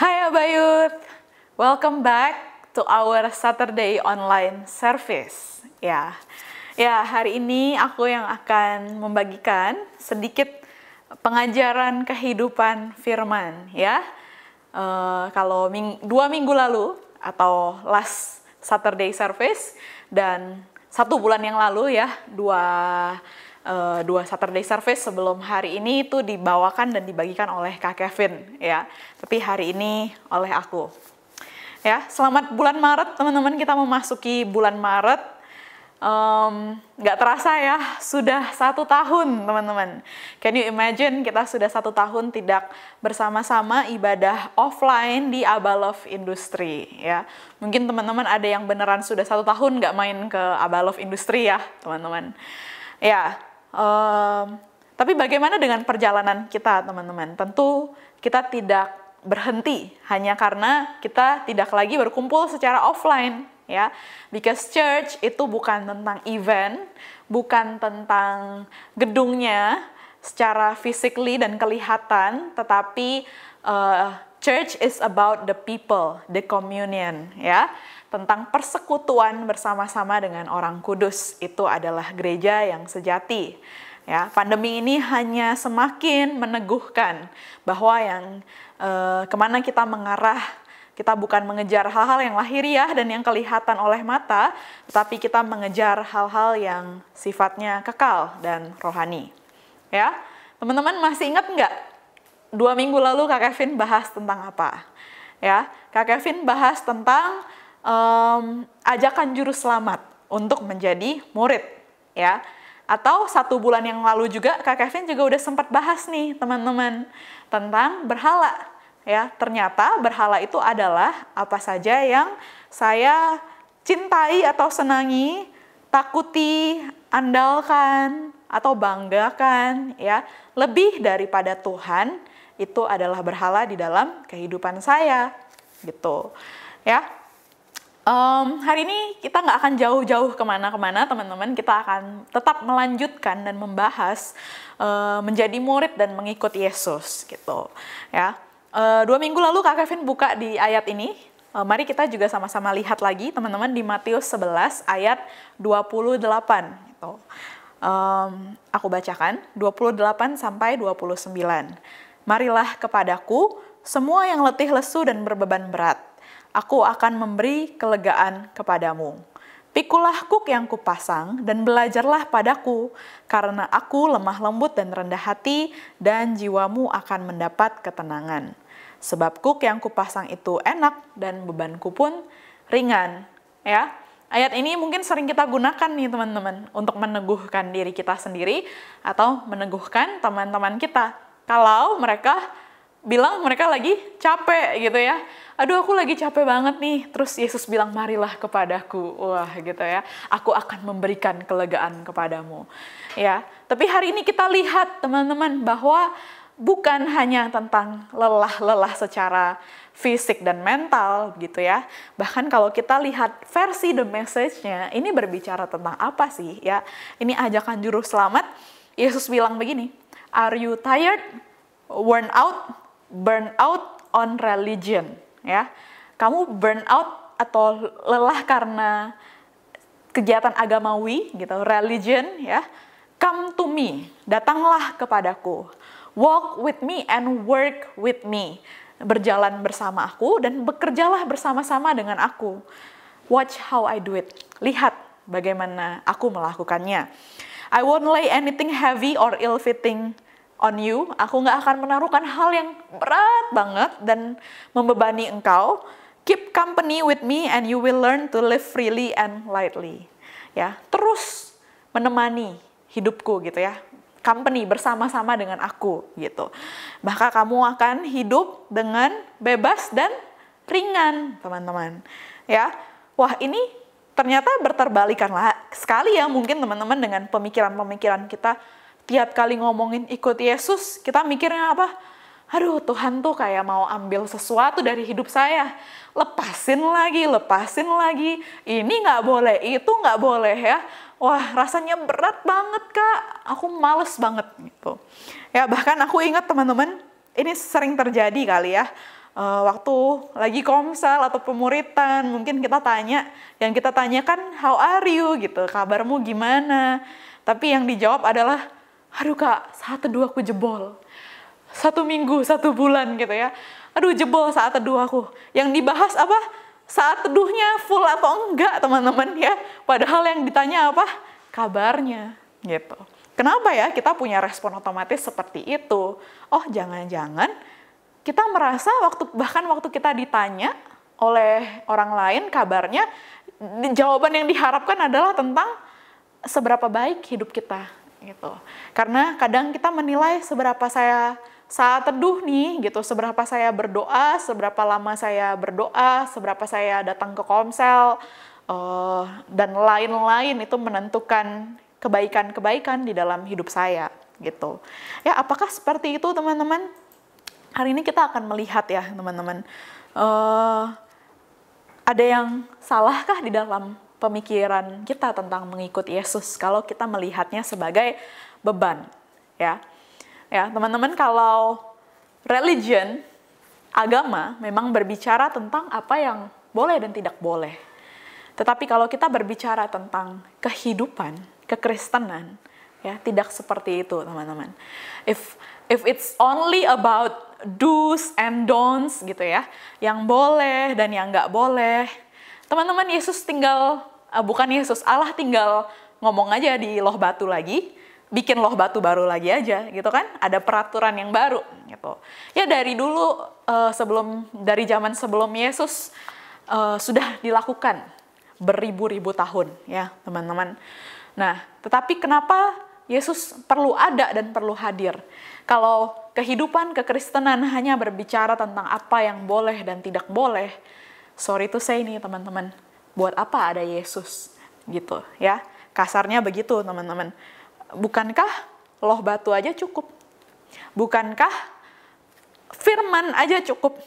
Hai Abayut, welcome back to our Saturday online service. Ya, ya hari ini aku yang akan membagikan sedikit pengajaran kehidupan Firman. Ya, uh, kalau ming dua minggu lalu atau last Saturday service dan satu bulan yang lalu ya dua uh, dua Saturday service sebelum hari ini itu dibawakan dan dibagikan oleh Kak Kevin ya. Tapi hari ini oleh aku. Ya, selamat bulan Maret teman-teman kita memasuki bulan Maret. Nggak um, terasa ya, sudah satu tahun teman-teman. Can you imagine kita sudah satu tahun tidak bersama-sama ibadah offline di Abalov Industry ya. Mungkin teman-teman ada yang beneran sudah satu tahun nggak main ke Abalov Industry ya teman-teman. Ya, Um, tapi bagaimana dengan perjalanan kita, teman-teman? Tentu kita tidak berhenti hanya karena kita tidak lagi berkumpul secara offline, ya. Because church itu bukan tentang event, bukan tentang gedungnya secara physically dan kelihatan, tetapi uh, church is about the people, the communion, ya tentang persekutuan bersama-sama dengan orang kudus. Itu adalah gereja yang sejati. Ya, pandemi ini hanya semakin meneguhkan bahwa yang eh, ke mana kita mengarah, kita bukan mengejar hal-hal yang lahiriah dan yang kelihatan oleh mata, tetapi kita mengejar hal-hal yang sifatnya kekal dan rohani. Ya, teman-teman masih ingat nggak? Dua minggu lalu Kak Kevin bahas tentang apa? Ya, Kak Kevin bahas tentang um, ajakan juru selamat untuk menjadi murid ya. Atau satu bulan yang lalu juga Kak Kevin juga udah sempat bahas nih teman-teman tentang berhala ya. Ternyata berhala itu adalah apa saja yang saya cintai atau senangi takuti andalkan atau banggakan ya. Lebih daripada Tuhan itu adalah berhala di dalam kehidupan saya gitu ya Um, hari ini kita nggak akan jauh-jauh ke mana-kemana, teman-teman. Kita akan tetap melanjutkan dan membahas uh, menjadi murid dan mengikut Yesus, gitu. Ya, uh, dua minggu lalu Kak Kevin buka di ayat ini. Uh, mari kita juga sama-sama lihat lagi, teman-teman, di Matius 11 ayat 28. Gitu. Um, aku bacakan 28 sampai 29. Marilah kepadaku semua yang letih lesu dan berbeban berat aku akan memberi kelegaan kepadamu. Pikulah kuk yang kupasang dan belajarlah padaku, karena aku lemah lembut dan rendah hati, dan jiwamu akan mendapat ketenangan. Sebab kuk yang kupasang itu enak dan bebanku pun ringan. Ya, ayat ini mungkin sering kita gunakan nih teman-teman untuk meneguhkan diri kita sendiri atau meneguhkan teman-teman kita. Kalau mereka bilang mereka lagi capek gitu ya. Aduh aku lagi capek banget nih. Terus Yesus bilang marilah kepadaku. Wah gitu ya. Aku akan memberikan kelegaan kepadamu. Ya. Tapi hari ini kita lihat teman-teman bahwa bukan hanya tentang lelah-lelah secara fisik dan mental gitu ya. Bahkan kalau kita lihat versi the message-nya, ini berbicara tentang apa sih ya? Ini ajakan juru selamat. Yesus bilang begini, Are you tired? Worn out? burn out on religion ya. Kamu burn out atau lelah karena kegiatan agamawi gitu, religion ya. Come to me, datanglah kepadaku. Walk with me and work with me. Berjalan bersama aku dan bekerjalah bersama-sama dengan aku. Watch how I do it. Lihat bagaimana aku melakukannya. I won't lay anything heavy or ill-fitting on you, aku nggak akan menaruhkan hal yang berat banget dan membebani engkau. Keep company with me and you will learn to live freely and lightly. Ya, terus menemani hidupku gitu ya. Company bersama-sama dengan aku gitu. Maka kamu akan hidup dengan bebas dan ringan, teman-teman. Ya. Wah, ini ternyata berterbalikan lah sekali ya mungkin teman-teman dengan pemikiran-pemikiran kita tiap kali ngomongin ikut Yesus, kita mikirnya apa? Aduh, Tuhan tuh kayak mau ambil sesuatu dari hidup saya. Lepasin lagi, lepasin lagi. Ini nggak boleh, itu nggak boleh ya. Wah, rasanya berat banget, Kak. Aku males banget gitu. Ya, bahkan aku ingat teman-teman, ini sering terjadi kali ya. Uh, waktu lagi komsel atau pemuritan, mungkin kita tanya, yang kita tanyakan how are you gitu, kabarmu gimana? Tapi yang dijawab adalah, aduh kak, saat teduh aku jebol. Satu minggu, satu bulan gitu ya. Aduh jebol saat teduh aku. Yang dibahas apa? Saat teduhnya full atau enggak teman-teman ya. Padahal yang ditanya apa? Kabarnya gitu. Kenapa ya kita punya respon otomatis seperti itu? Oh jangan-jangan kita merasa waktu bahkan waktu kita ditanya oleh orang lain kabarnya jawaban yang diharapkan adalah tentang seberapa baik hidup kita gitu. Karena kadang kita menilai seberapa saya saat teduh nih gitu, seberapa saya berdoa, seberapa lama saya berdoa, seberapa saya datang ke komsel uh, dan lain-lain itu menentukan kebaikan-kebaikan di dalam hidup saya gitu. Ya, apakah seperti itu teman-teman? Hari ini kita akan melihat ya teman-teman, uh, ada yang salahkah di dalam pemikiran kita tentang mengikut Yesus kalau kita melihatnya sebagai beban, ya, ya teman-teman kalau religion agama memang berbicara tentang apa yang boleh dan tidak boleh. Tetapi kalau kita berbicara tentang kehidupan, kekristenan, ya tidak seperti itu teman-teman. If if it's only about do's and don'ts gitu ya, yang boleh dan yang nggak boleh. Teman-teman Yesus tinggal, uh, bukan Yesus, Allah tinggal ngomong aja di loh batu lagi, bikin loh batu baru lagi aja gitu kan, ada peraturan yang baru gitu. Ya dari dulu uh, sebelum dari zaman sebelum Yesus uh, sudah dilakukan beribu-ribu tahun ya teman-teman. Nah, tetapi kenapa Yesus perlu ada dan perlu hadir? Kalau kehidupan kekristenan hanya berbicara tentang apa yang boleh dan tidak boleh, sorry to say nih teman-teman, buat apa ada Yesus gitu ya? Kasarnya begitu teman-teman. Bukankah loh batu aja cukup? Bukankah firman aja cukup?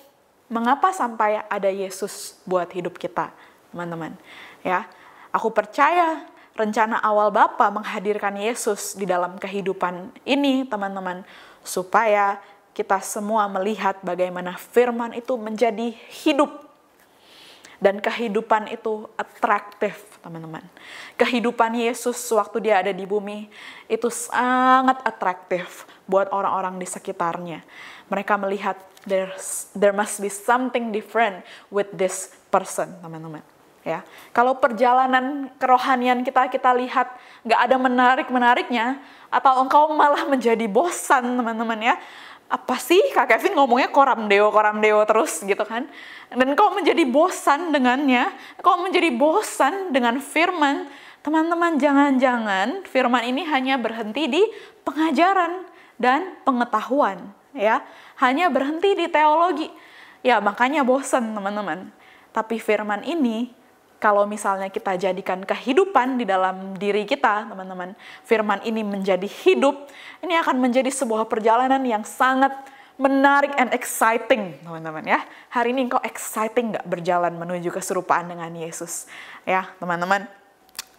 Mengapa sampai ada Yesus buat hidup kita, teman-teman? Ya, aku percaya rencana awal Bapa menghadirkan Yesus di dalam kehidupan ini, teman-teman, supaya kita semua melihat bagaimana firman itu menjadi hidup dan kehidupan itu atraktif, teman-teman. Kehidupan Yesus waktu dia ada di bumi itu sangat atraktif buat orang-orang di sekitarnya. Mereka melihat there's, there must be something different with this person, teman-teman. Ya, kalau perjalanan kerohanian kita kita lihat nggak ada menarik menariknya, atau engkau malah menjadi bosan teman-teman ya. Apa sih Kak Kevin ngomongnya koram deo koram deo terus gitu kan? Dan kau menjadi bosan dengannya? Kau menjadi bosan dengan firman? Teman-teman jangan-jangan firman ini hanya berhenti di pengajaran dan pengetahuan ya. Hanya berhenti di teologi. Ya makanya bosan teman-teman. Tapi firman ini kalau misalnya kita jadikan kehidupan di dalam diri kita, teman-teman, firman ini menjadi hidup, ini akan menjadi sebuah perjalanan yang sangat menarik and exciting, teman-teman ya. Hari ini engkau exciting nggak berjalan menuju keserupaan dengan Yesus, ya, teman-teman.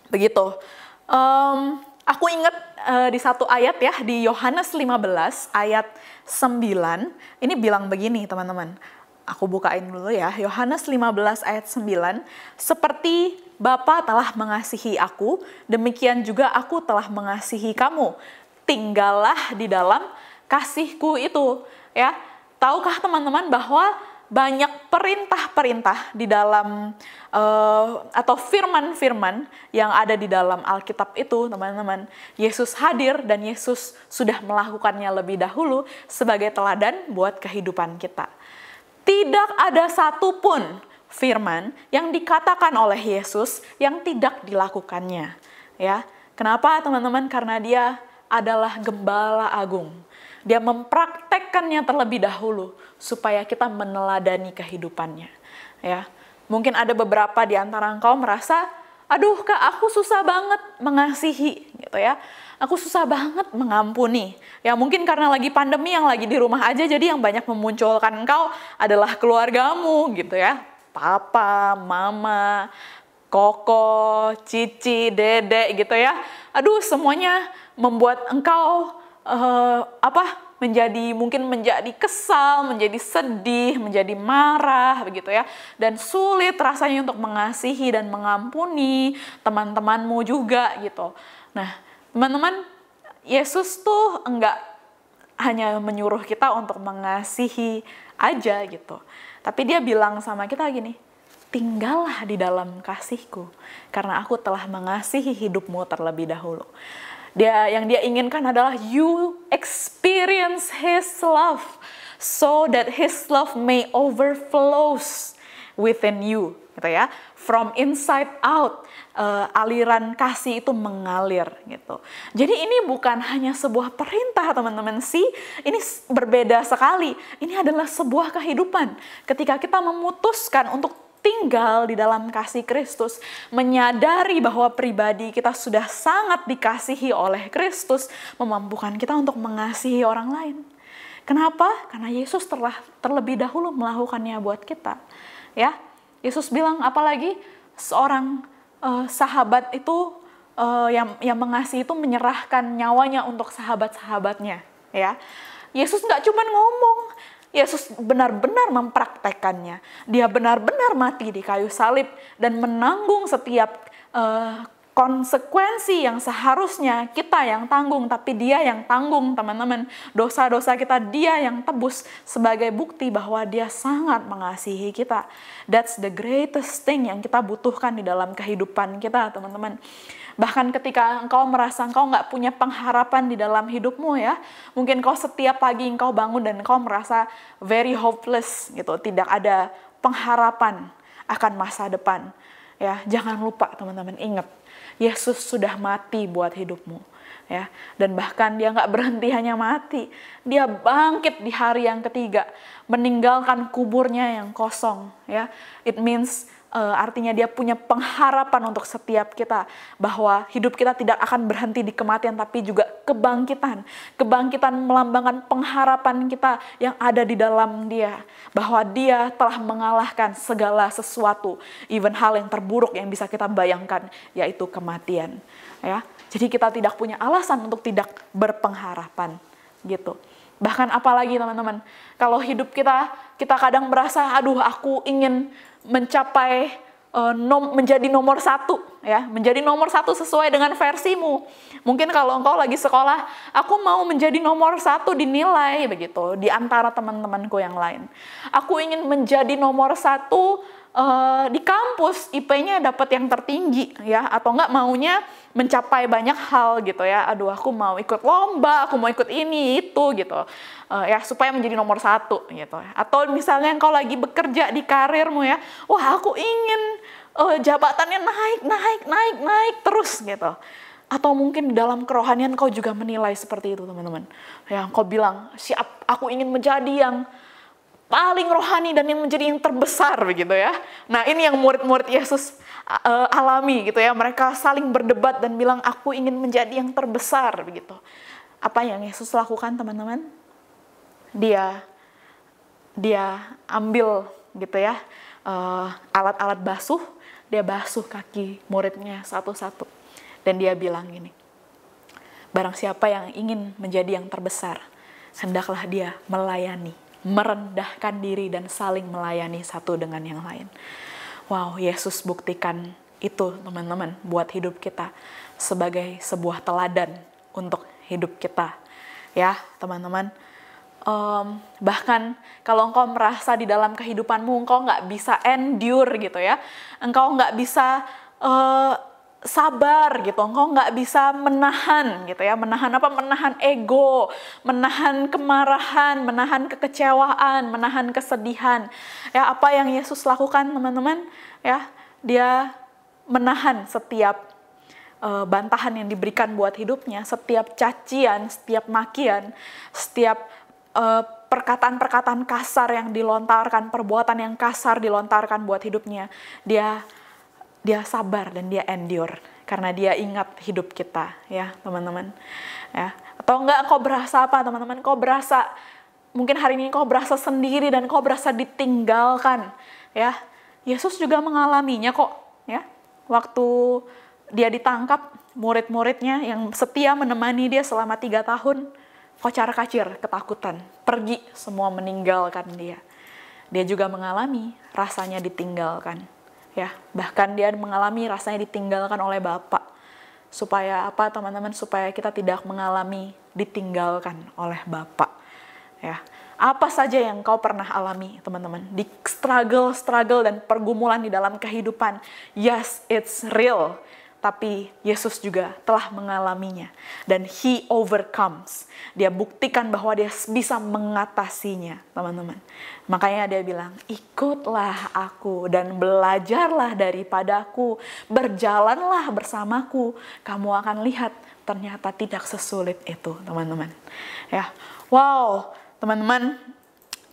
Begitu. Um, aku ingat uh, di satu ayat ya, di Yohanes 15 ayat 9, ini bilang begini, teman-teman Aku bukain dulu ya, Yohanes 15 ayat 9. Seperti Bapa telah mengasihi aku, demikian juga aku telah mengasihi kamu. Tinggallah di dalam kasihku itu. Ya, tahukah teman-teman bahwa banyak perintah-perintah di dalam uh, atau firman-firman yang ada di dalam Alkitab itu, teman-teman. Yesus hadir dan Yesus sudah melakukannya lebih dahulu sebagai teladan buat kehidupan kita. Tidak ada satupun firman yang dikatakan oleh Yesus yang tidak dilakukannya. Ya, kenapa teman-teman? Karena dia adalah gembala agung. Dia mempraktekkannya terlebih dahulu supaya kita meneladani kehidupannya. Ya, mungkin ada beberapa di antara engkau merasa, aduh kak aku susah banget mengasihi gitu ya aku susah banget mengampuni. Ya mungkin karena lagi pandemi yang lagi di rumah aja jadi yang banyak memunculkan engkau adalah keluargamu gitu ya. Papa, mama, koko, cici, dede gitu ya. Aduh semuanya membuat engkau uh, apa menjadi mungkin menjadi kesal, menjadi sedih, menjadi marah begitu ya dan sulit rasanya untuk mengasihi dan mengampuni teman-temanmu juga gitu. Nah, teman-teman, Yesus tuh enggak hanya menyuruh kita untuk mengasihi aja gitu. Tapi dia bilang sama kita gini, tinggallah di dalam kasihku karena aku telah mengasihi hidupmu terlebih dahulu. Dia yang dia inginkan adalah you experience his love so that his love may overflows within you gitu ya. From inside out uh, aliran kasih itu mengalir gitu. Jadi ini bukan hanya sebuah perintah teman-teman sih. Ini berbeda sekali. Ini adalah sebuah kehidupan. Ketika kita memutuskan untuk tinggal di dalam kasih Kristus, menyadari bahwa pribadi kita sudah sangat dikasihi oleh Kristus, memampukan kita untuk mengasihi orang lain. Kenapa? Karena Yesus telah terlebih dahulu melakukannya buat kita. Ya, Yesus bilang apalagi seorang uh, sahabat itu uh, yang yang mengasihi itu menyerahkan nyawanya untuk sahabat-sahabatnya. Ya, Yesus nggak cuma ngomong, Yesus benar-benar mempraktekannya. Dia benar-benar mati di kayu salib dan menanggung setiap uh, konsekuensi yang seharusnya kita yang tanggung, tapi dia yang tanggung, teman-teman. Dosa-dosa kita dia yang tebus sebagai bukti bahwa dia sangat mengasihi kita. That's the greatest thing yang kita butuhkan di dalam kehidupan kita, teman-teman. Bahkan ketika engkau merasa engkau nggak punya pengharapan di dalam hidupmu ya, mungkin kau setiap pagi engkau bangun dan engkau merasa very hopeless gitu, tidak ada pengharapan akan masa depan. Ya, jangan lupa teman-teman ingat, Yesus sudah mati buat hidupmu ya. Dan bahkan dia nggak berhenti hanya mati. Dia bangkit di hari yang ketiga meninggalkan kuburnya yang kosong ya. It means uh, artinya dia punya pengharapan untuk setiap kita bahwa hidup kita tidak akan berhenti di kematian tapi juga kebangkitan. Kebangkitan melambangkan pengharapan kita yang ada di dalam dia bahwa dia telah mengalahkan segala sesuatu, even hal yang terburuk yang bisa kita bayangkan yaitu kematian. Ya. Jadi kita tidak punya alasan untuk tidak berpengharapan gitu. Bahkan apalagi teman-teman, kalau hidup kita kita kadang merasa aduh aku ingin mencapai uh, nom, menjadi nomor satu ya. Menjadi nomor satu sesuai dengan versimu. Mungkin kalau engkau lagi sekolah aku mau menjadi nomor satu dinilai begitu di antara teman-temanku yang lain. Aku ingin menjadi nomor satu uh, di kampus IP-nya dapat yang tertinggi ya. Atau enggak maunya mencapai banyak hal gitu ya. Aduh aku mau ikut lomba aku mau ikut ini itu gitu. Uh, ya supaya menjadi nomor satu gitu. Atau misalnya engkau lagi bekerja di karirmu ya wah aku ingin uh, jabatannya naik naik naik naik terus gitu. Atau mungkin dalam kerohanian kau juga menilai seperti itu teman-teman. Ya kau bilang siap aku ingin menjadi yang paling rohani dan yang menjadi yang terbesar begitu ya. Nah ini yang murid-murid Yesus uh, alami gitu ya. Mereka saling berdebat dan bilang aku ingin menjadi yang terbesar begitu. Apa yang Yesus lakukan teman-teman? Dia dia ambil gitu ya uh, alat-alat basuh, dia basuh kaki muridnya satu-satu dan dia bilang gini, barang siapa yang ingin menjadi yang terbesar, hendaklah dia melayani merendahkan diri dan saling melayani satu dengan yang lain. Wow, Yesus buktikan itu teman-teman buat hidup kita sebagai sebuah teladan untuk hidup kita. Ya, teman-teman. Um, bahkan kalau engkau merasa di dalam kehidupanmu engkau nggak bisa endure gitu ya, engkau nggak bisa uh, sabar gitu, engkau nggak bisa menahan gitu ya, menahan apa? Menahan ego, menahan kemarahan, menahan kekecewaan, menahan kesedihan. Ya apa yang Yesus lakukan teman-teman? Ya dia menahan setiap uh, bantahan yang diberikan buat hidupnya, setiap cacian, setiap makian, setiap uh, perkataan-perkataan kasar yang dilontarkan, perbuatan yang kasar dilontarkan buat hidupnya. Dia dia sabar dan dia endure karena dia ingat hidup kita ya teman-teman. Ya. Atau enggak kau berasa apa teman-teman? Kau berasa mungkin hari ini kau berasa sendiri dan kau berasa ditinggalkan ya. Yesus juga mengalaminya kok ya. Waktu dia ditangkap murid-muridnya yang setia menemani dia selama tiga tahun kocar kacir ketakutan, pergi semua meninggalkan dia. Dia juga mengalami rasanya ditinggalkan. Ya, bahkan dia mengalami rasanya ditinggalkan oleh Bapak. Supaya apa teman-teman? Supaya kita tidak mengalami ditinggalkan oleh Bapak. Ya, apa saja yang kau pernah alami, teman-teman, di struggle, struggle dan pergumulan di dalam kehidupan. Yes, it's real tapi Yesus juga telah mengalaminya dan he overcomes. Dia buktikan bahwa dia bisa mengatasinya, teman-teman. Makanya dia bilang, "Ikutlah aku dan belajarlah daripadaku, berjalanlah bersamaku, kamu akan lihat ternyata tidak sesulit itu, teman-teman." Ya. Wow, teman-teman,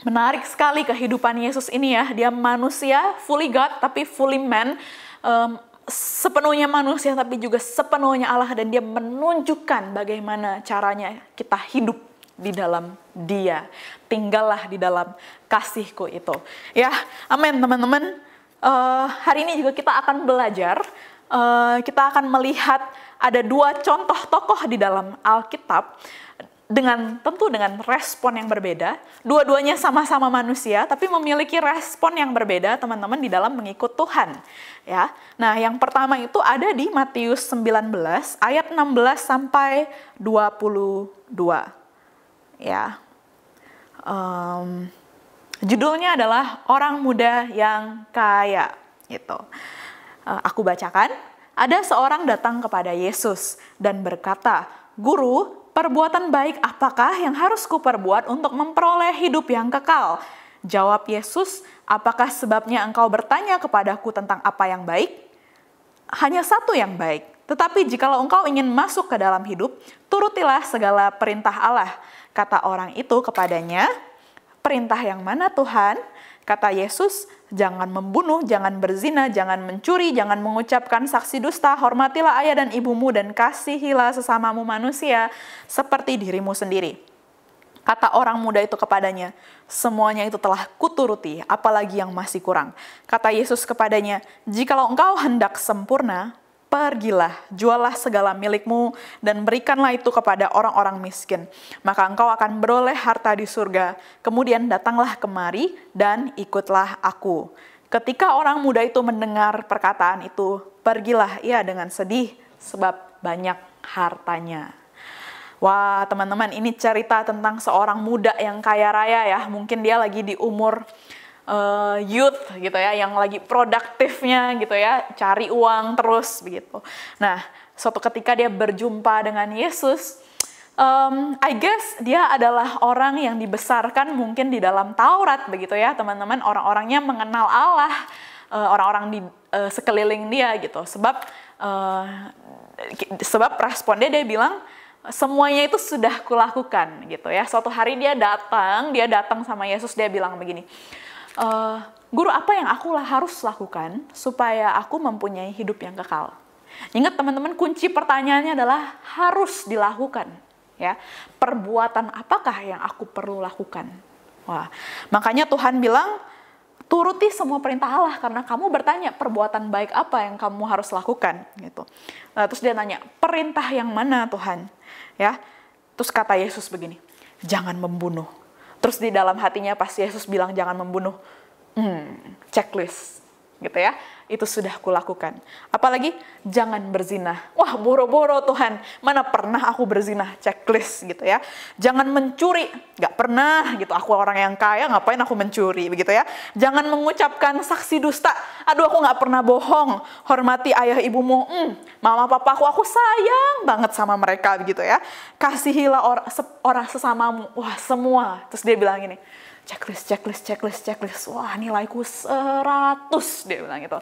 menarik sekali kehidupan Yesus ini ya. Dia manusia, fully God tapi fully man. Um, sepenuhnya manusia tapi juga sepenuhnya Allah dan dia menunjukkan bagaimana caranya kita hidup di dalam dia. Tinggallah di dalam kasihku itu. Ya, amin teman-teman. Uh, hari ini juga kita akan belajar, uh, kita akan melihat ada dua contoh tokoh di dalam Alkitab dengan tentu dengan respon yang berbeda. Dua-duanya sama-sama manusia tapi memiliki respon yang berbeda teman-teman di dalam mengikut Tuhan. Ya. Nah, yang pertama itu ada di Matius 19 ayat 16 sampai 22. Ya. Um, judulnya adalah orang muda yang kaya gitu. Uh, aku bacakan. Ada seorang datang kepada Yesus dan berkata, "Guru, perbuatan baik apakah yang harus kuperbuat untuk memperoleh hidup yang kekal? Jawab Yesus, apakah sebabnya engkau bertanya kepadaku tentang apa yang baik? Hanya satu yang baik. Tetapi jikalau engkau ingin masuk ke dalam hidup, turutilah segala perintah Allah. Kata orang itu kepadanya, perintah yang mana Tuhan? Kata Yesus, jangan membunuh, jangan berzina, jangan mencuri, jangan mengucapkan saksi dusta, hormatilah ayah dan ibumu dan kasihilah sesamamu manusia seperti dirimu sendiri. Kata orang muda itu kepadanya, semuanya itu telah kuturuti, apalagi yang masih kurang. Kata Yesus kepadanya, jikalau engkau hendak sempurna, Pergilah, jualah segala milikmu, dan berikanlah itu kepada orang-orang miskin. Maka engkau akan beroleh harta di surga. Kemudian datanglah kemari dan ikutlah aku. Ketika orang muda itu mendengar perkataan itu, pergilah ia dengan sedih, sebab banyak hartanya. Wah, teman-teman, ini cerita tentang seorang muda yang kaya raya ya. Mungkin dia lagi di umur uh, youth gitu ya yang lagi produktifnya gitu ya cari uang terus begitu. Nah suatu ketika dia berjumpa dengan Yesus um, I guess dia adalah orang yang dibesarkan mungkin di dalam Taurat begitu ya teman-teman. Orang-orangnya mengenal Allah uh, orang-orang di uh, sekeliling dia gitu. Sebab uh, sebab responnya dia bilang semuanya itu sudah kulakukan gitu ya. Suatu hari dia datang, dia datang sama Yesus, dia bilang begini, uh, guru apa yang aku harus lakukan supaya aku mempunyai hidup yang kekal? Ingat teman-teman kunci pertanyaannya adalah harus dilakukan ya. Perbuatan apakah yang aku perlu lakukan? Wah, makanya Tuhan bilang turuti semua perintah Allah karena kamu bertanya perbuatan baik apa yang kamu harus lakukan gitu. Nah, terus dia nanya, perintah yang mana Tuhan? Ya. Terus kata Yesus begini, jangan membunuh Terus di dalam hatinya pas Yesus bilang jangan membunuh, hmm, checklist gitu ya itu sudah kulakukan. Apalagi jangan berzina. Wah, boro-boro Tuhan, mana pernah aku berzina? Checklist gitu ya. Jangan mencuri, nggak pernah gitu. Aku orang yang kaya, ngapain aku mencuri begitu ya. Jangan mengucapkan saksi dusta. Aduh, aku nggak pernah bohong. Hormati ayah ibumu. Hmm, mama papaku, aku sayang banget sama mereka begitu ya. Kasihilah orang, orang sesamamu. Wah, semua. Terus dia bilang gini, checklist, checklist, checklist, checklist. Wah nilaiku 100 dia bilang gitu.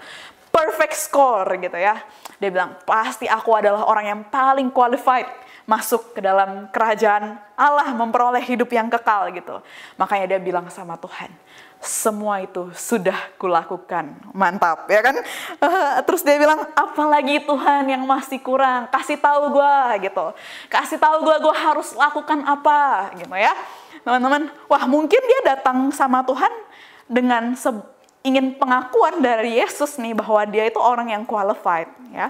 Perfect score gitu ya. Dia bilang pasti aku adalah orang yang paling qualified masuk ke dalam kerajaan Allah memperoleh hidup yang kekal gitu. Makanya dia bilang sama Tuhan, semua itu sudah kulakukan. Mantap, ya kan? terus dia bilang, apalagi Tuhan yang masih kurang? Kasih tahu gue gitu. Kasih tahu gue, gue harus lakukan apa gitu ya teman-teman. Wah mungkin dia datang sama Tuhan dengan ingin pengakuan dari Yesus nih bahwa dia itu orang yang qualified ya.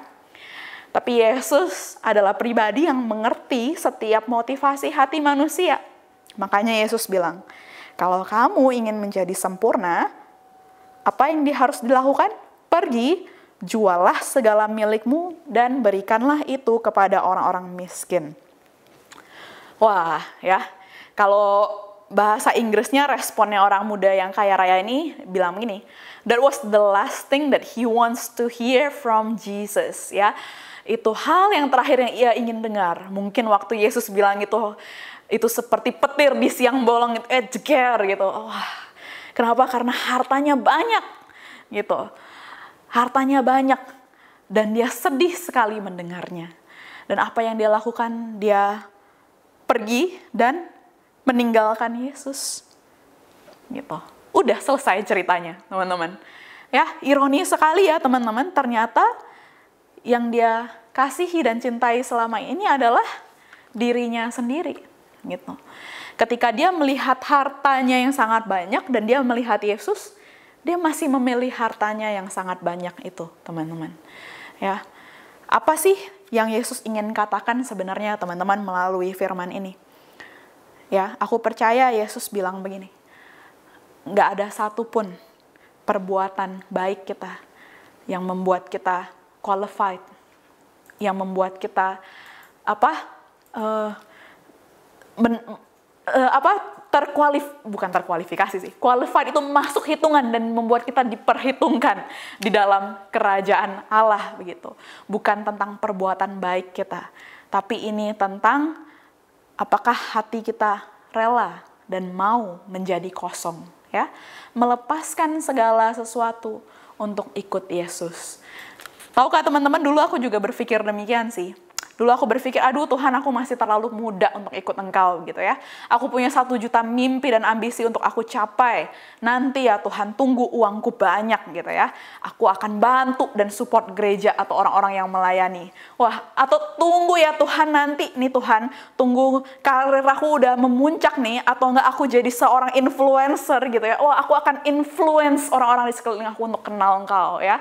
Tapi Yesus adalah pribadi yang mengerti setiap motivasi hati manusia. Makanya Yesus bilang, kalau kamu ingin menjadi sempurna, apa yang harus dilakukan? Pergi, jualah segala milikmu dan berikanlah itu kepada orang-orang miskin. Wah, ya. Kalau bahasa Inggrisnya responnya orang muda yang kaya raya ini bilang begini, that was the last thing that he wants to hear from Jesus, ya itu hal yang terakhir yang ia ingin dengar. Mungkin waktu Yesus bilang itu itu seperti petir di siang bolong eh jeger gitu. Wah, kenapa? Karena hartanya banyak gitu. Hartanya banyak dan dia sedih sekali mendengarnya. Dan apa yang dia lakukan? Dia pergi dan meninggalkan Yesus. Gitu. Udah selesai ceritanya, teman-teman. Ya, ironi sekali ya, teman-teman. Ternyata yang dia kasihi dan cintai selama ini adalah dirinya sendiri gitu. Ketika dia melihat hartanya yang sangat banyak dan dia melihat Yesus, dia masih memilih hartanya yang sangat banyak itu, teman-teman. Ya. Apa sih yang Yesus ingin katakan sebenarnya teman-teman melalui firman ini? Ya, aku percaya Yesus bilang begini. Nggak ada satupun perbuatan baik kita yang membuat kita qualified yang membuat kita apa uh, men, uh, apa terkualif bukan terkualifikasi sih qualified itu masuk hitungan dan membuat kita diperhitungkan di dalam kerajaan Allah begitu bukan tentang perbuatan baik kita tapi ini tentang apakah hati kita rela dan mau menjadi kosong ya melepaskan segala sesuatu untuk ikut Yesus Tahukah teman-teman, dulu aku juga berpikir demikian sih. Dulu aku berpikir, aduh Tuhan aku masih terlalu muda untuk ikut engkau gitu ya. Aku punya satu juta mimpi dan ambisi untuk aku capai. Nanti ya Tuhan tunggu uangku banyak gitu ya. Aku akan bantu dan support gereja atau orang-orang yang melayani. Wah, atau tunggu ya Tuhan nanti nih Tuhan, tunggu karir aku udah memuncak nih atau enggak aku jadi seorang influencer gitu ya. Wah, aku akan influence orang-orang di sekeliling aku untuk kenal engkau ya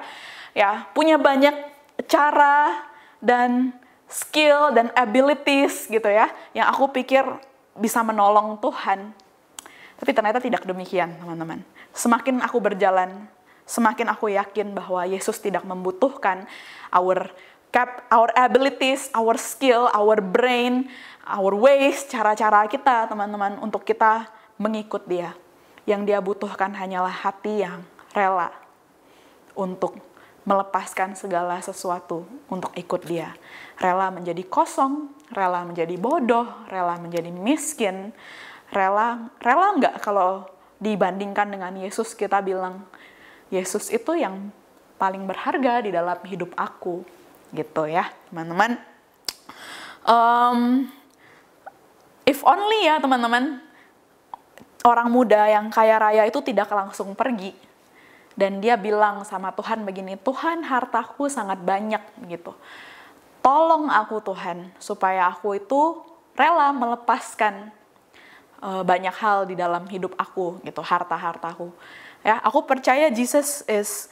ya punya banyak cara dan skill dan abilities gitu ya yang aku pikir bisa menolong Tuhan. Tapi ternyata tidak demikian, teman-teman. Semakin aku berjalan, semakin aku yakin bahwa Yesus tidak membutuhkan our cap, our abilities, our skill, our brain, our ways, cara-cara kita, teman-teman, untuk kita mengikut Dia. Yang Dia butuhkan hanyalah hati yang rela untuk melepaskan segala sesuatu untuk ikut dia. Rela menjadi kosong, rela menjadi bodoh, rela menjadi miskin, rela rela nggak kalau dibandingkan dengan Yesus? Kita bilang Yesus itu yang paling berharga di dalam hidup aku gitu ya teman-teman. Um, if only ya teman-teman. Orang muda yang kaya raya itu tidak langsung pergi dan dia bilang sama Tuhan begini, Tuhan hartaku sangat banyak gitu. Tolong aku Tuhan supaya aku itu rela melepaskan uh, banyak hal di dalam hidup aku gitu, harta-hartaku. Ya, aku percaya Jesus is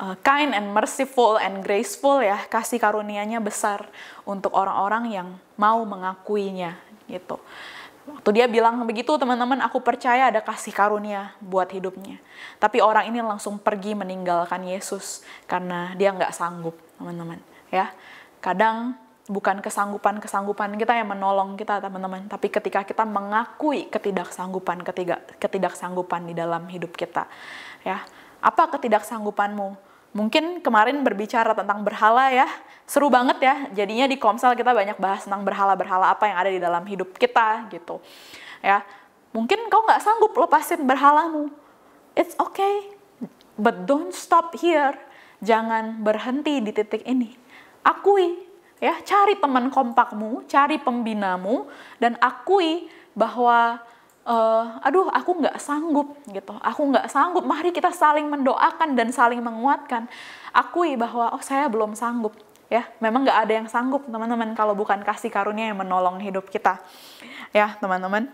uh, kind and merciful and graceful ya, kasih karunia-Nya besar untuk orang-orang yang mau mengakuinya gitu. Waktu dia bilang begitu, teman-teman, aku percaya ada kasih karunia buat hidupnya. Tapi orang ini langsung pergi meninggalkan Yesus karena dia nggak sanggup, teman-teman. Ya, kadang bukan kesanggupan-kesanggupan kita yang menolong kita, teman-teman. Tapi ketika kita mengakui ketidaksanggupan, ketidak ketidaksanggupan di dalam hidup kita, ya, apa ketidaksanggupanmu? Mungkin kemarin berbicara tentang berhala ya, seru banget ya. Jadinya di Komsel kita banyak bahas tentang berhala-berhala apa yang ada di dalam hidup kita gitu. Ya, mungkin kau nggak sanggup lepasin berhalamu. It's okay, but don't stop here. Jangan berhenti di titik ini. Akui, ya, cari teman kompakmu, cari pembinamu, dan akui bahwa uh, aduh aku nggak sanggup gitu. Aku nggak sanggup. Mari kita saling mendoakan dan saling menguatkan. Akui bahwa oh saya belum sanggup. Ya memang nggak ada yang sanggup teman-teman kalau bukan kasih karunia yang menolong hidup kita. Ya teman-teman.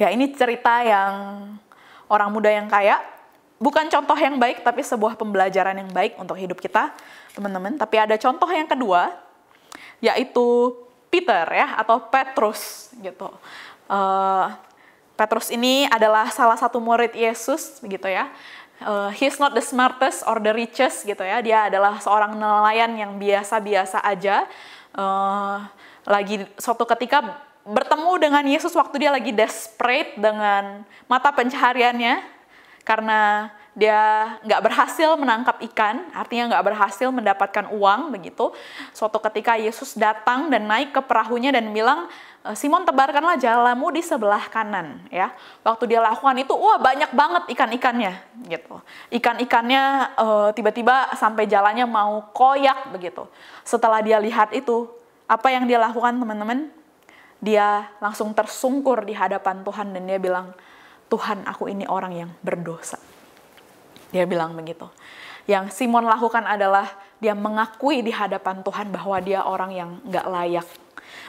Ya ini cerita yang orang muda yang kaya. Bukan contoh yang baik tapi sebuah pembelajaran yang baik untuk hidup kita teman-teman. Tapi ada contoh yang kedua yaitu Peter ya atau Petrus gitu. Uh, Petrus ini adalah salah satu murid Yesus begitu ya. Uh, he's not the smartest or the richest gitu ya. Dia adalah seorang nelayan yang biasa-biasa aja. Uh, lagi suatu ketika bertemu dengan Yesus waktu dia lagi desperate dengan mata pencahariannya karena dia nggak berhasil menangkap ikan, artinya nggak berhasil mendapatkan uang begitu. Suatu ketika Yesus datang dan naik ke perahunya dan bilang, Simon tebarkanlah jalamu di sebelah kanan ya. Waktu dia lakukan itu, wah banyak banget ikan-ikannya gitu. Ikan-ikannya uh, tiba-tiba sampai jalannya mau koyak begitu. Setelah dia lihat itu, apa yang dia lakukan teman-teman? Dia langsung tersungkur di hadapan Tuhan dan dia bilang, Tuhan aku ini orang yang berdosa dia bilang begitu. Yang Simon lakukan adalah dia mengakui di hadapan Tuhan bahwa dia orang yang nggak layak,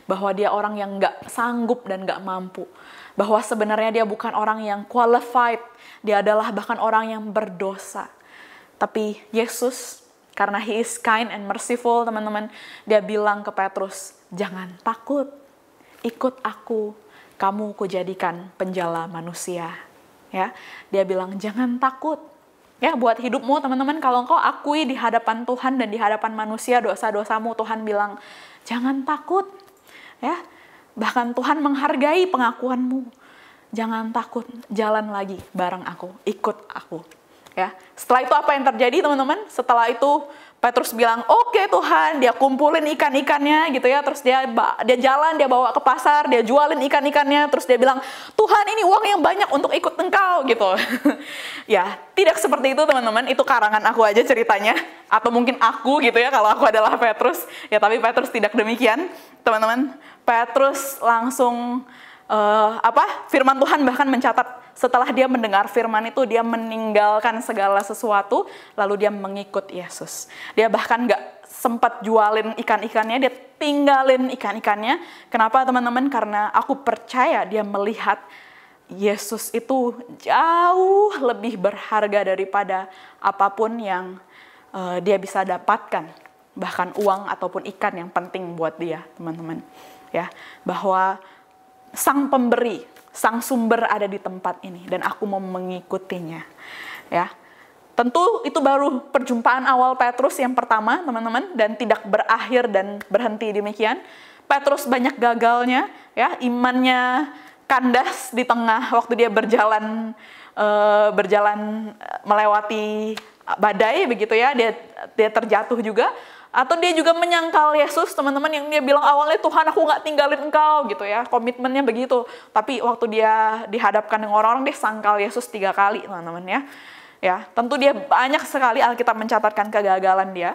bahwa dia orang yang nggak sanggup dan nggak mampu, bahwa sebenarnya dia bukan orang yang qualified, dia adalah bahkan orang yang berdosa. Tapi Yesus, karena He is kind and merciful, teman-teman, dia bilang ke Petrus, jangan takut, ikut aku, kamu kujadikan penjala manusia. Ya, dia bilang jangan takut, Ya, buat hidupmu teman-teman, kalau engkau akui di hadapan Tuhan dan di hadapan manusia dosa-dosamu, Tuhan bilang, jangan takut. Ya, bahkan Tuhan menghargai pengakuanmu. Jangan takut, jalan lagi bareng aku, ikut aku. Ya, setelah itu apa yang terjadi teman-teman? Setelah itu Petrus bilang, oke okay, Tuhan, dia kumpulin ikan-ikannya gitu ya, terus dia dia jalan, dia bawa ke pasar, dia jualin ikan-ikannya, terus dia bilang, Tuhan ini uang yang banyak untuk ikut engkau gitu. ya, tidak seperti itu teman-teman, itu karangan aku aja ceritanya, atau mungkin aku gitu ya kalau aku adalah Petrus, ya tapi Petrus tidak demikian, teman-teman. Petrus langsung uh, apa firman Tuhan bahkan mencatat setelah dia mendengar firman itu dia meninggalkan segala sesuatu lalu dia mengikut Yesus. Dia bahkan nggak sempat jualin ikan-ikannya, dia tinggalin ikan-ikannya. Kenapa teman-teman? Karena aku percaya dia melihat Yesus itu jauh lebih berharga daripada apa pun yang uh, dia bisa dapatkan, bahkan uang ataupun ikan yang penting buat dia, teman-teman. Ya, bahwa sang pemberi sang sumber ada di tempat ini dan aku mau mengikutinya. Ya. Tentu itu baru perjumpaan awal Petrus yang pertama, teman-teman, dan tidak berakhir dan berhenti demikian. Petrus banyak gagalnya, ya, imannya kandas di tengah waktu dia berjalan uh, berjalan melewati badai begitu ya, dia dia terjatuh juga atau dia juga menyangkal Yesus, teman-teman yang dia bilang awalnya Tuhan aku nggak tinggalin engkau gitu ya, komitmennya begitu. Tapi waktu dia dihadapkan dengan orang-orang, dia sangkal Yesus tiga kali teman-teman ya. Ya, tentu dia banyak sekali Alkitab mencatatkan kegagalan dia.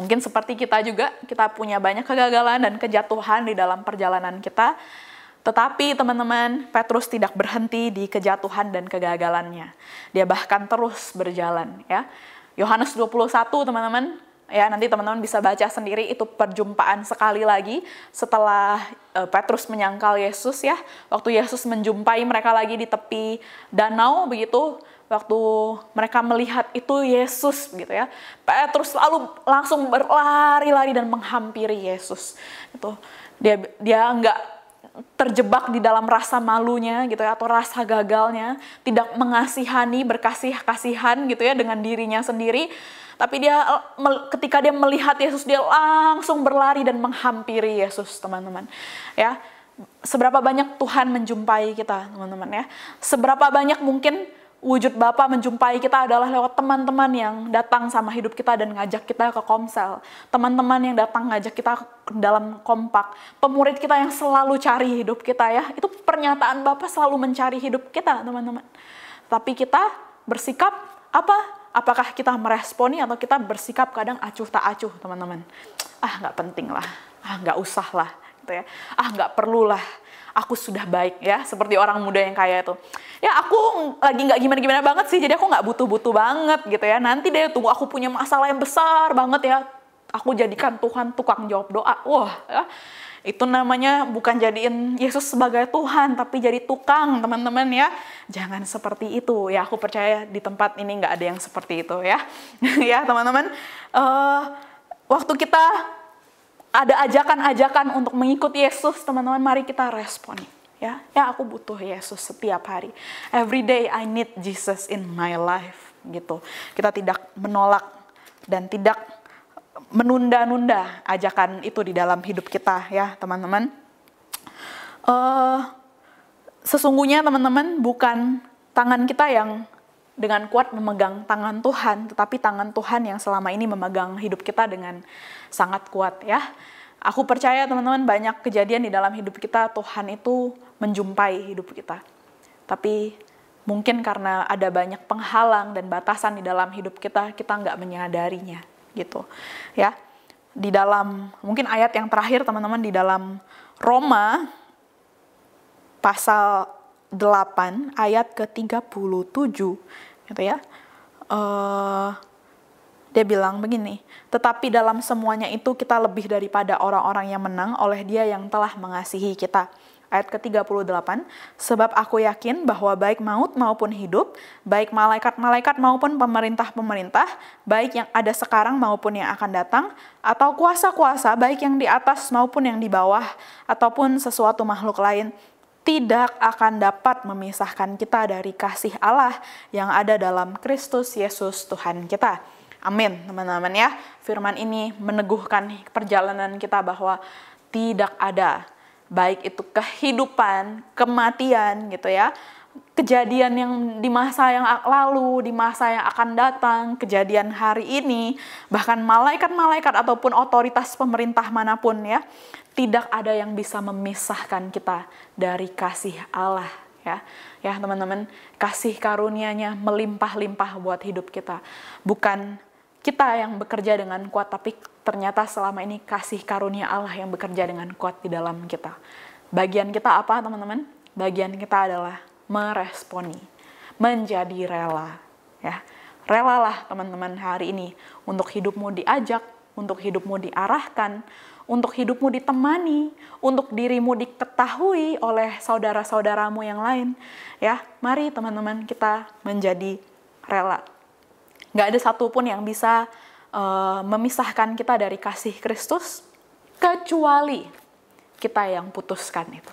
Mungkin seperti kita juga, kita punya banyak kegagalan dan kejatuhan di dalam perjalanan kita. Tetapi teman-teman, Petrus tidak berhenti di kejatuhan dan kegagalannya. Dia bahkan terus berjalan ya. Yohanes 21 teman-teman, ya nanti teman-teman bisa baca sendiri itu perjumpaan sekali lagi setelah uh, Petrus menyangkal Yesus ya. Waktu Yesus menjumpai mereka lagi di tepi danau begitu waktu mereka melihat itu Yesus gitu ya. Petrus lalu langsung berlari-lari dan menghampiri Yesus. Itu dia dia nggak terjebak di dalam rasa malunya gitu ya atau rasa gagalnya tidak mengasihani berkasih kasihan gitu ya dengan dirinya sendiri tapi dia ketika dia melihat Yesus dia langsung berlari dan menghampiri Yesus, teman-teman. Ya. Seberapa banyak Tuhan menjumpai kita, teman-teman ya. Seberapa banyak mungkin wujud Bapa menjumpai kita adalah lewat teman-teman yang datang sama hidup kita dan ngajak kita ke komsel. Teman-teman yang datang ngajak kita dalam kompak. Pemurid kita yang selalu cari hidup kita ya. Itu pernyataan Bapa selalu mencari hidup kita, teman-teman. Tapi kita bersikap apa? apakah kita meresponi atau kita bersikap kadang acuh tak acuh teman-teman ah nggak penting lah ah nggak usah lah gitu ya ah nggak perlu lah aku sudah baik ya seperti orang muda yang kaya itu ya aku lagi nggak gimana gimana banget sih jadi aku nggak butuh butuh banget gitu ya nanti deh tunggu aku punya masalah yang besar banget ya aku jadikan Tuhan tukang jawab doa wah ya itu namanya bukan jadiin Yesus sebagai Tuhan, tapi jadi tukang, teman-teman ya. Jangan seperti itu ya. Aku percaya di tempat ini nggak ada yang seperti itu ya. ya teman-teman. Uh, waktu kita ada ajakan-ajakan untuk mengikuti Yesus, teman-teman, mari kita respon. Ya, ya aku butuh Yesus setiap hari. Every day I need Jesus in my life, gitu. Kita tidak menolak dan tidak menunda-nunda ajakan itu di dalam hidup kita, ya, teman-teman. Uh, sesungguhnya, teman-teman, bukan tangan kita yang dengan kuat memegang tangan Tuhan, tetapi tangan Tuhan yang selama ini memegang hidup kita dengan sangat kuat ya. Aku percaya teman-teman banyak kejadian di dalam hidup kita Tuhan itu menjumpai hidup kita. Tapi mungkin karena ada banyak penghalang dan batasan di dalam hidup kita, kita nggak menyadarinya gitu ya. Di dalam mungkin ayat yang terakhir teman-teman di dalam Roma pasal 8 ayat ke-37 gitu ya. Uh, dia bilang begini, tetapi dalam semuanya itu kita lebih daripada orang-orang yang menang oleh dia yang telah mengasihi kita. Ayat ke-38, sebab aku yakin bahwa baik maut maupun hidup, baik malaikat-malaikat maupun pemerintah-pemerintah, baik yang ada sekarang maupun yang akan datang, atau kuasa-kuasa baik yang di atas maupun yang di bawah, ataupun sesuatu makhluk lain, tidak akan dapat memisahkan kita dari kasih Allah yang ada dalam Kristus Yesus Tuhan kita. Amin, teman-teman ya. Firman ini meneguhkan perjalanan kita bahwa tidak ada baik itu kehidupan, kematian gitu ya, kejadian yang di masa yang lalu, di masa yang akan datang, kejadian hari ini, bahkan malaikat-malaikat ataupun otoritas pemerintah mana pun ya, tidak ada yang bisa memisahkan kita dari kasih Allah ya. Ya, teman-teman, kasih karunia-Nya melimpah-limpah buat hidup kita. Bukan kita yang bekerja dengan kuat, tapi ternyata selama ini kasih karunia Allah yang bekerja dengan kuat di dalam kita. Bagian kita apa, teman-teman? Bagian kita adalah meresponi, menjadi rela, ya. Relalah teman-teman hari ini untuk hidupmu diajak, untuk hidupmu diarahkan, untuk hidupmu ditemani, untuk dirimu diketahui oleh saudara-saudaramu yang lain. Ya, mari teman-teman kita menjadi rela. Gak ada satupun yang bisa uh, memisahkan kita dari kasih Kristus, kecuali kita yang putuskan itu.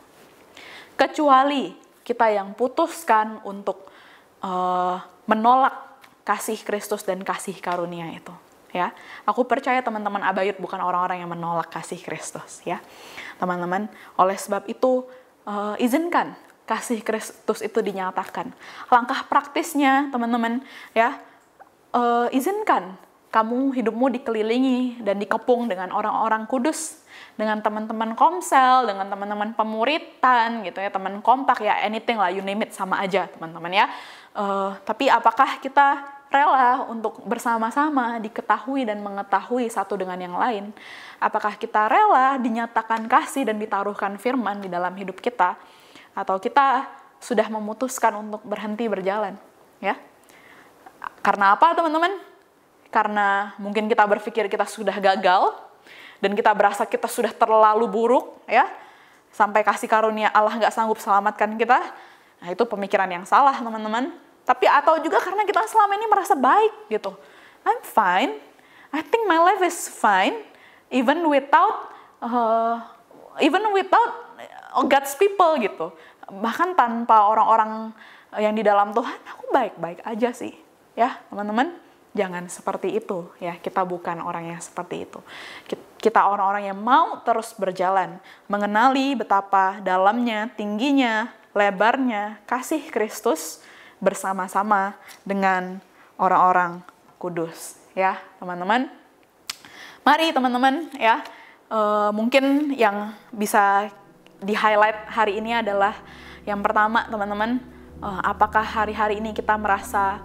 Kecuali kita yang putuskan untuk uh, menolak kasih Kristus dan kasih karunia itu ya. Aku percaya teman-teman abayut bukan orang-orang yang menolak kasih Kristus ya. Teman-teman, oleh sebab itu uh, izinkan kasih Kristus itu dinyatakan. Langkah praktisnya teman-teman ya, uh, izinkan kamu hidupmu dikelilingi dan dikepung dengan orang-orang kudus, dengan teman-teman komsel, dengan teman-teman pemuritan gitu ya, teman kompak ya, anything lah, you name it sama aja teman-teman ya. Uh, tapi apakah kita rela untuk bersama-sama diketahui dan mengetahui satu dengan yang lain. Apakah kita rela dinyatakan kasih dan ditaruhkan firman di dalam hidup kita atau kita sudah memutuskan untuk berhenti berjalan, ya? Karena apa, teman-teman? Karena mungkin kita berpikir kita sudah gagal dan kita berasa kita sudah terlalu buruk, ya, sampai kasih karunia Allah nggak sanggup selamatkan kita. Nah, itu pemikiran yang salah, teman-teman tapi atau juga karena kita selama ini merasa baik gitu. I'm fine. I think my life is fine even without uh, even without God's people gitu. Bahkan tanpa orang-orang yang di dalam Tuhan, aku baik-baik aja sih. Ya, teman-teman, jangan seperti itu ya. Kita bukan orang yang seperti itu. Kita orang-orang yang mau terus berjalan, mengenali betapa dalamnya, tingginya, lebarnya kasih Kristus bersama-sama dengan orang-orang kudus ya teman-teman. Mari teman-teman ya. Uh, mungkin yang bisa di highlight hari ini adalah yang pertama teman-teman uh, apakah hari-hari ini kita merasa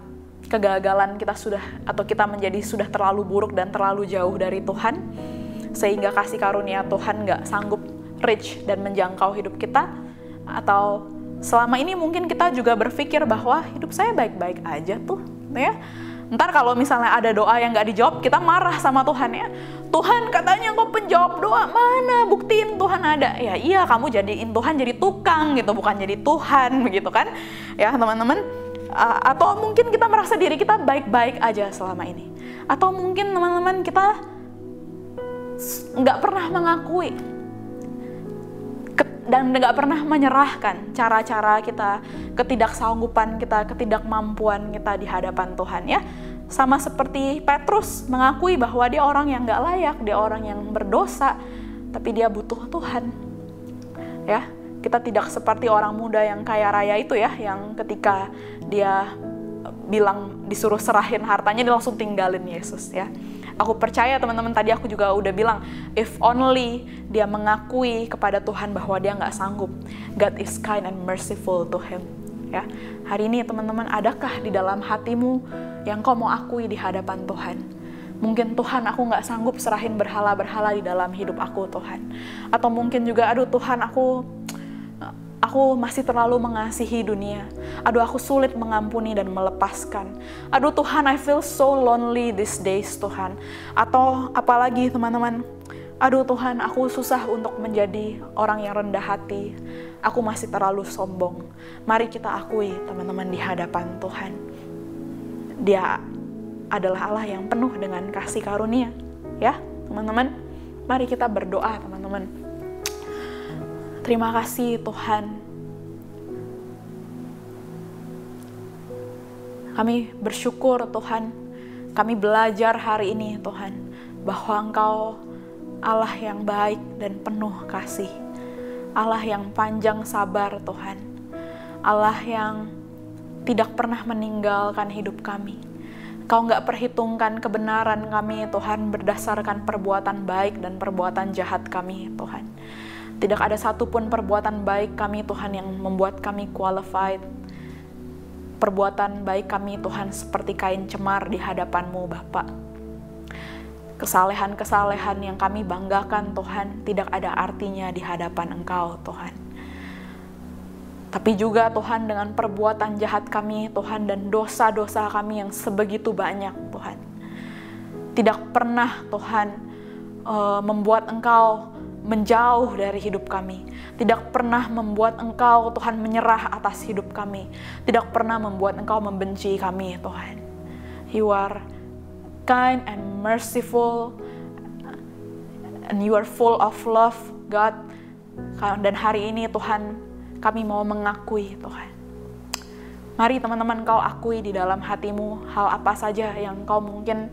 kegagalan kita sudah atau kita menjadi sudah terlalu buruk dan terlalu jauh dari Tuhan sehingga kasih karunia Tuhan nggak sanggup reach dan menjangkau hidup kita? Atau selama ini mungkin kita juga berpikir bahwa hidup saya baik-baik aja tuh, ya. Ntar kalau misalnya ada doa yang nggak dijawab, kita marah sama Tuhan ya. Tuhan katanya kok penjawab doa, mana buktiin Tuhan ada. Ya iya kamu jadiin Tuhan jadi tukang gitu, bukan jadi Tuhan begitu kan. Ya teman-teman, atau mungkin kita merasa diri kita baik-baik aja selama ini. Atau mungkin teman-teman kita nggak pernah mengakui dan nggak pernah menyerahkan cara-cara kita, ketidaksanggupan kita, ketidakmampuan kita di hadapan Tuhan ya. Sama seperti Petrus mengakui bahwa dia orang yang nggak layak, dia orang yang berdosa, tapi dia butuh Tuhan. Ya, kita tidak seperti orang muda yang kaya raya itu ya, yang ketika dia bilang disuruh serahin hartanya dia langsung tinggalin Yesus ya Aku percaya teman-teman tadi aku juga udah bilang, if only dia mengakui kepada Tuhan bahwa dia nggak sanggup, God is kind and merciful to him. Ya, hari ini teman-teman, adakah di dalam hatimu yang kau mau akui di hadapan Tuhan? Mungkin Tuhan aku nggak sanggup serahin berhala-berhala di dalam hidup aku Tuhan. Atau mungkin juga, aduh Tuhan aku Aku masih terlalu mengasihi dunia. Aduh, aku sulit mengampuni dan melepaskan. Aduh Tuhan, I feel so lonely these days Tuhan. Atau apalagi teman-teman, aduh Tuhan, aku susah untuk menjadi orang yang rendah hati. Aku masih terlalu sombong. Mari kita akui teman-teman di hadapan Tuhan. Dia adalah Allah yang penuh dengan kasih karunia. Ya, teman-teman. Mari kita berdoa, teman-teman Terima kasih Tuhan. Kami bersyukur Tuhan, kami belajar hari ini Tuhan, bahwa Engkau Allah yang baik dan penuh kasih. Allah yang panjang sabar Tuhan. Allah yang tidak pernah meninggalkan hidup kami. Kau nggak perhitungkan kebenaran kami Tuhan berdasarkan perbuatan baik dan perbuatan jahat kami Tuhan. Tidak ada satupun perbuatan baik kami Tuhan yang membuat kami qualified. Perbuatan baik kami Tuhan seperti kain cemar di hadapanmu Bapak. Kesalehan-kesalehan yang kami banggakan Tuhan tidak ada artinya di hadapan Engkau Tuhan. Tapi juga Tuhan dengan perbuatan jahat kami Tuhan dan dosa-dosa kami yang sebegitu banyak Tuhan. Tidak pernah Tuhan uh, membuat Engkau menjauh dari hidup kami. Tidak pernah membuat Engkau, Tuhan, menyerah atas hidup kami. Tidak pernah membuat Engkau membenci kami, Tuhan. You are kind and merciful, and you are full of love, God. Dan hari ini, Tuhan, kami mau mengakui, Tuhan. Mari teman-teman kau akui di dalam hatimu hal apa saja yang kau mungkin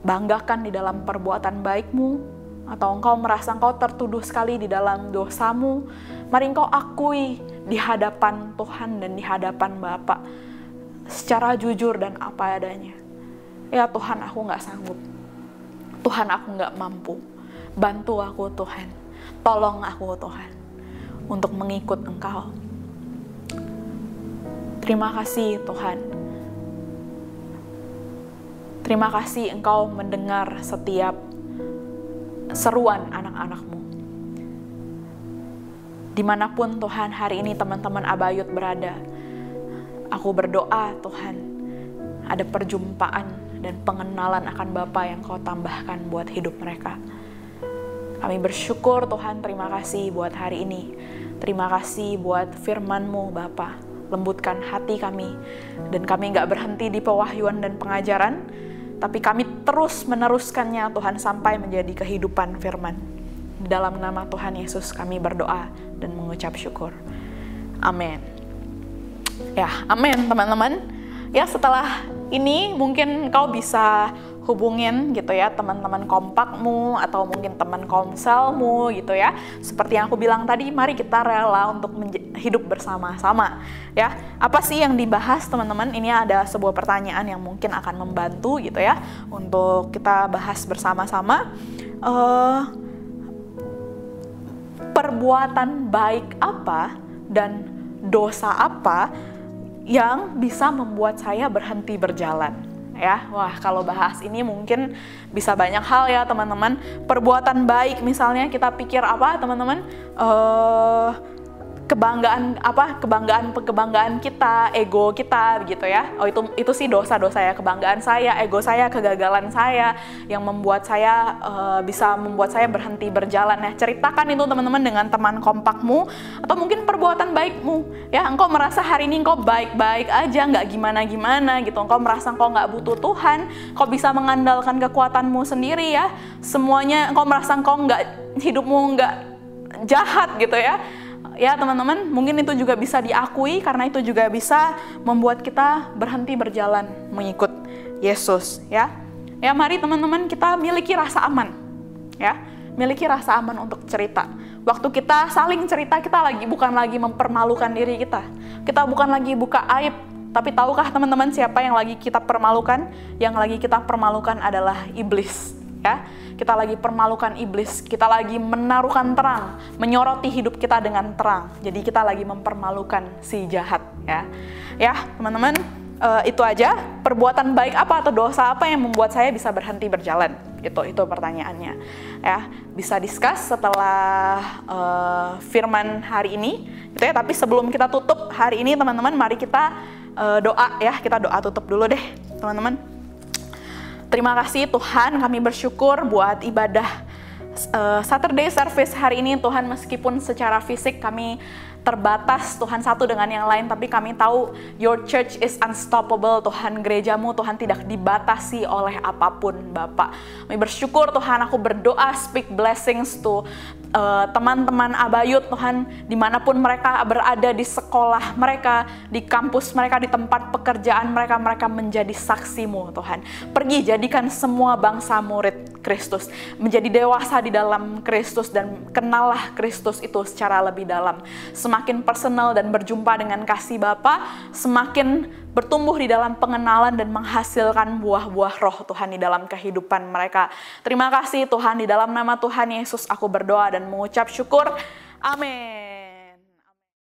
banggakan di dalam perbuatan baikmu, atau engkau merasa engkau tertuduh sekali di dalam dosamu, mari engkau akui di hadapan Tuhan dan di hadapan Bapa secara jujur dan apa adanya. Ya Tuhan, aku nggak sanggup. Tuhan, aku nggak mampu. Bantu aku Tuhan. Tolong aku Tuhan untuk mengikut Engkau. Terima kasih Tuhan. Terima kasih Engkau mendengar setiap seruan anak-anakmu. Di mana pun Tuhan hari ini teman-teman Abayut berada, aku berdoa Tuhan ada perjumpaan dan pengenalan akan Bapa yang kau tambahkan buat hidup mereka. Kami bersyukur Tuhan, terima kasih buat hari ini. Terima kasih buat firman-Mu Bapa. Lembutkan hati kami, dan kami nggak berhenti di pewahyuan dan pengajaran, tapi kami terus meneruskannya Tuhan sampai menjadi kehidupan firman. Dalam nama Tuhan Yesus kami berdoa dan mengucap syukur. Amin. Ya, amin teman-teman. Ya, setelah ini mungkin kau bisa hubungin gitu ya teman-teman kompakmu atau mungkin teman komselmu gitu ya. Seperti yang aku bilang tadi, mari kita rela untuk hidup bersama-sama ya. Apa sih yang dibahas teman-teman? Ini ada sebuah pertanyaan yang mungkin akan membantu gitu ya untuk kita bahas bersama-sama. Uh, perbuatan baik apa dan dosa apa yang bisa membuat saya berhenti berjalan? Ya. Wah, kalau bahas ini mungkin bisa banyak hal ya, teman-teman. Perbuatan baik misalnya kita pikir apa, teman-teman? Uh, kebanggaan apa kebanggaan kebanggaan kita ego kita gitu ya. Oh itu itu sih dosa dosa ya kebanggaan saya ego saya kegagalan saya yang membuat saya uh, bisa membuat saya berhenti berjalan. Ya ceritakan itu teman-teman dengan teman kompakmu atau mungkin perbuatan baikmu. Ya engkau merasa hari ini engkau baik-baik aja nggak gimana gimana gitu. Engkau merasa engkau nggak butuh Tuhan engkau bisa mengandalkan kekuatanmu sendiri ya. Semuanya engkau merasa engkau nggak hidupmu nggak jahat gitu ya ya teman-teman mungkin itu juga bisa diakui karena itu juga bisa membuat kita berhenti berjalan mengikut Yesus ya. Ya mari teman-teman kita miliki rasa aman ya. Miliki rasa aman untuk cerita. Waktu kita saling cerita kita lagi bukan lagi mempermalukan diri kita. Kita bukan lagi buka aib tapi tahukah teman-teman siapa yang lagi kita permalukan? Yang lagi kita permalukan adalah iblis ya kita lagi permalukan iblis, kita lagi menaruhkan terang, menyoroti hidup kita dengan terang. Jadi kita lagi mempermalukan si jahat ya. Ya, teman-teman, uh, itu aja. Perbuatan baik apa atau dosa apa yang membuat saya bisa berhenti berjalan? Itu itu pertanyaannya. Ya, bisa discuss setelah uh, firman hari ini gitu ya. Tapi sebelum kita tutup hari ini teman-teman, mari kita uh, doa ya. Kita doa tutup dulu deh, teman-teman. Terima kasih Tuhan, kami bersyukur buat ibadah uh, Saturday service hari ini. Tuhan meskipun secara fisik kami terbatas Tuhan satu dengan yang lain tapi kami tahu your church is unstoppable. Tuhan gerejamu Tuhan tidak dibatasi oleh apa pun Bapak. Kami bersyukur Tuhan aku berdoa speak blessings to uh, teman-teman Abayut Tuhan di mana pun mereka berada di sekolah mereka di kampus mereka di tempat pekerjaan mereka mereka menjadi saksimu Tuhan. Pergi jadikan semua bangsa murid Kristus. Menjadi dewasa di dalam Kristus dan kenallah Kristus itu secara lebih dalam semakin personal dan berjumpa dengan kasih Bapa, semakin bertumbuh di dalam pengenalan dan menghasilkan buah-buah roh Tuhan di dalam kehidupan mereka. Terima kasih Tuhan, di dalam nama Tuhan Yesus aku berdoa dan mengucap syukur. Amin.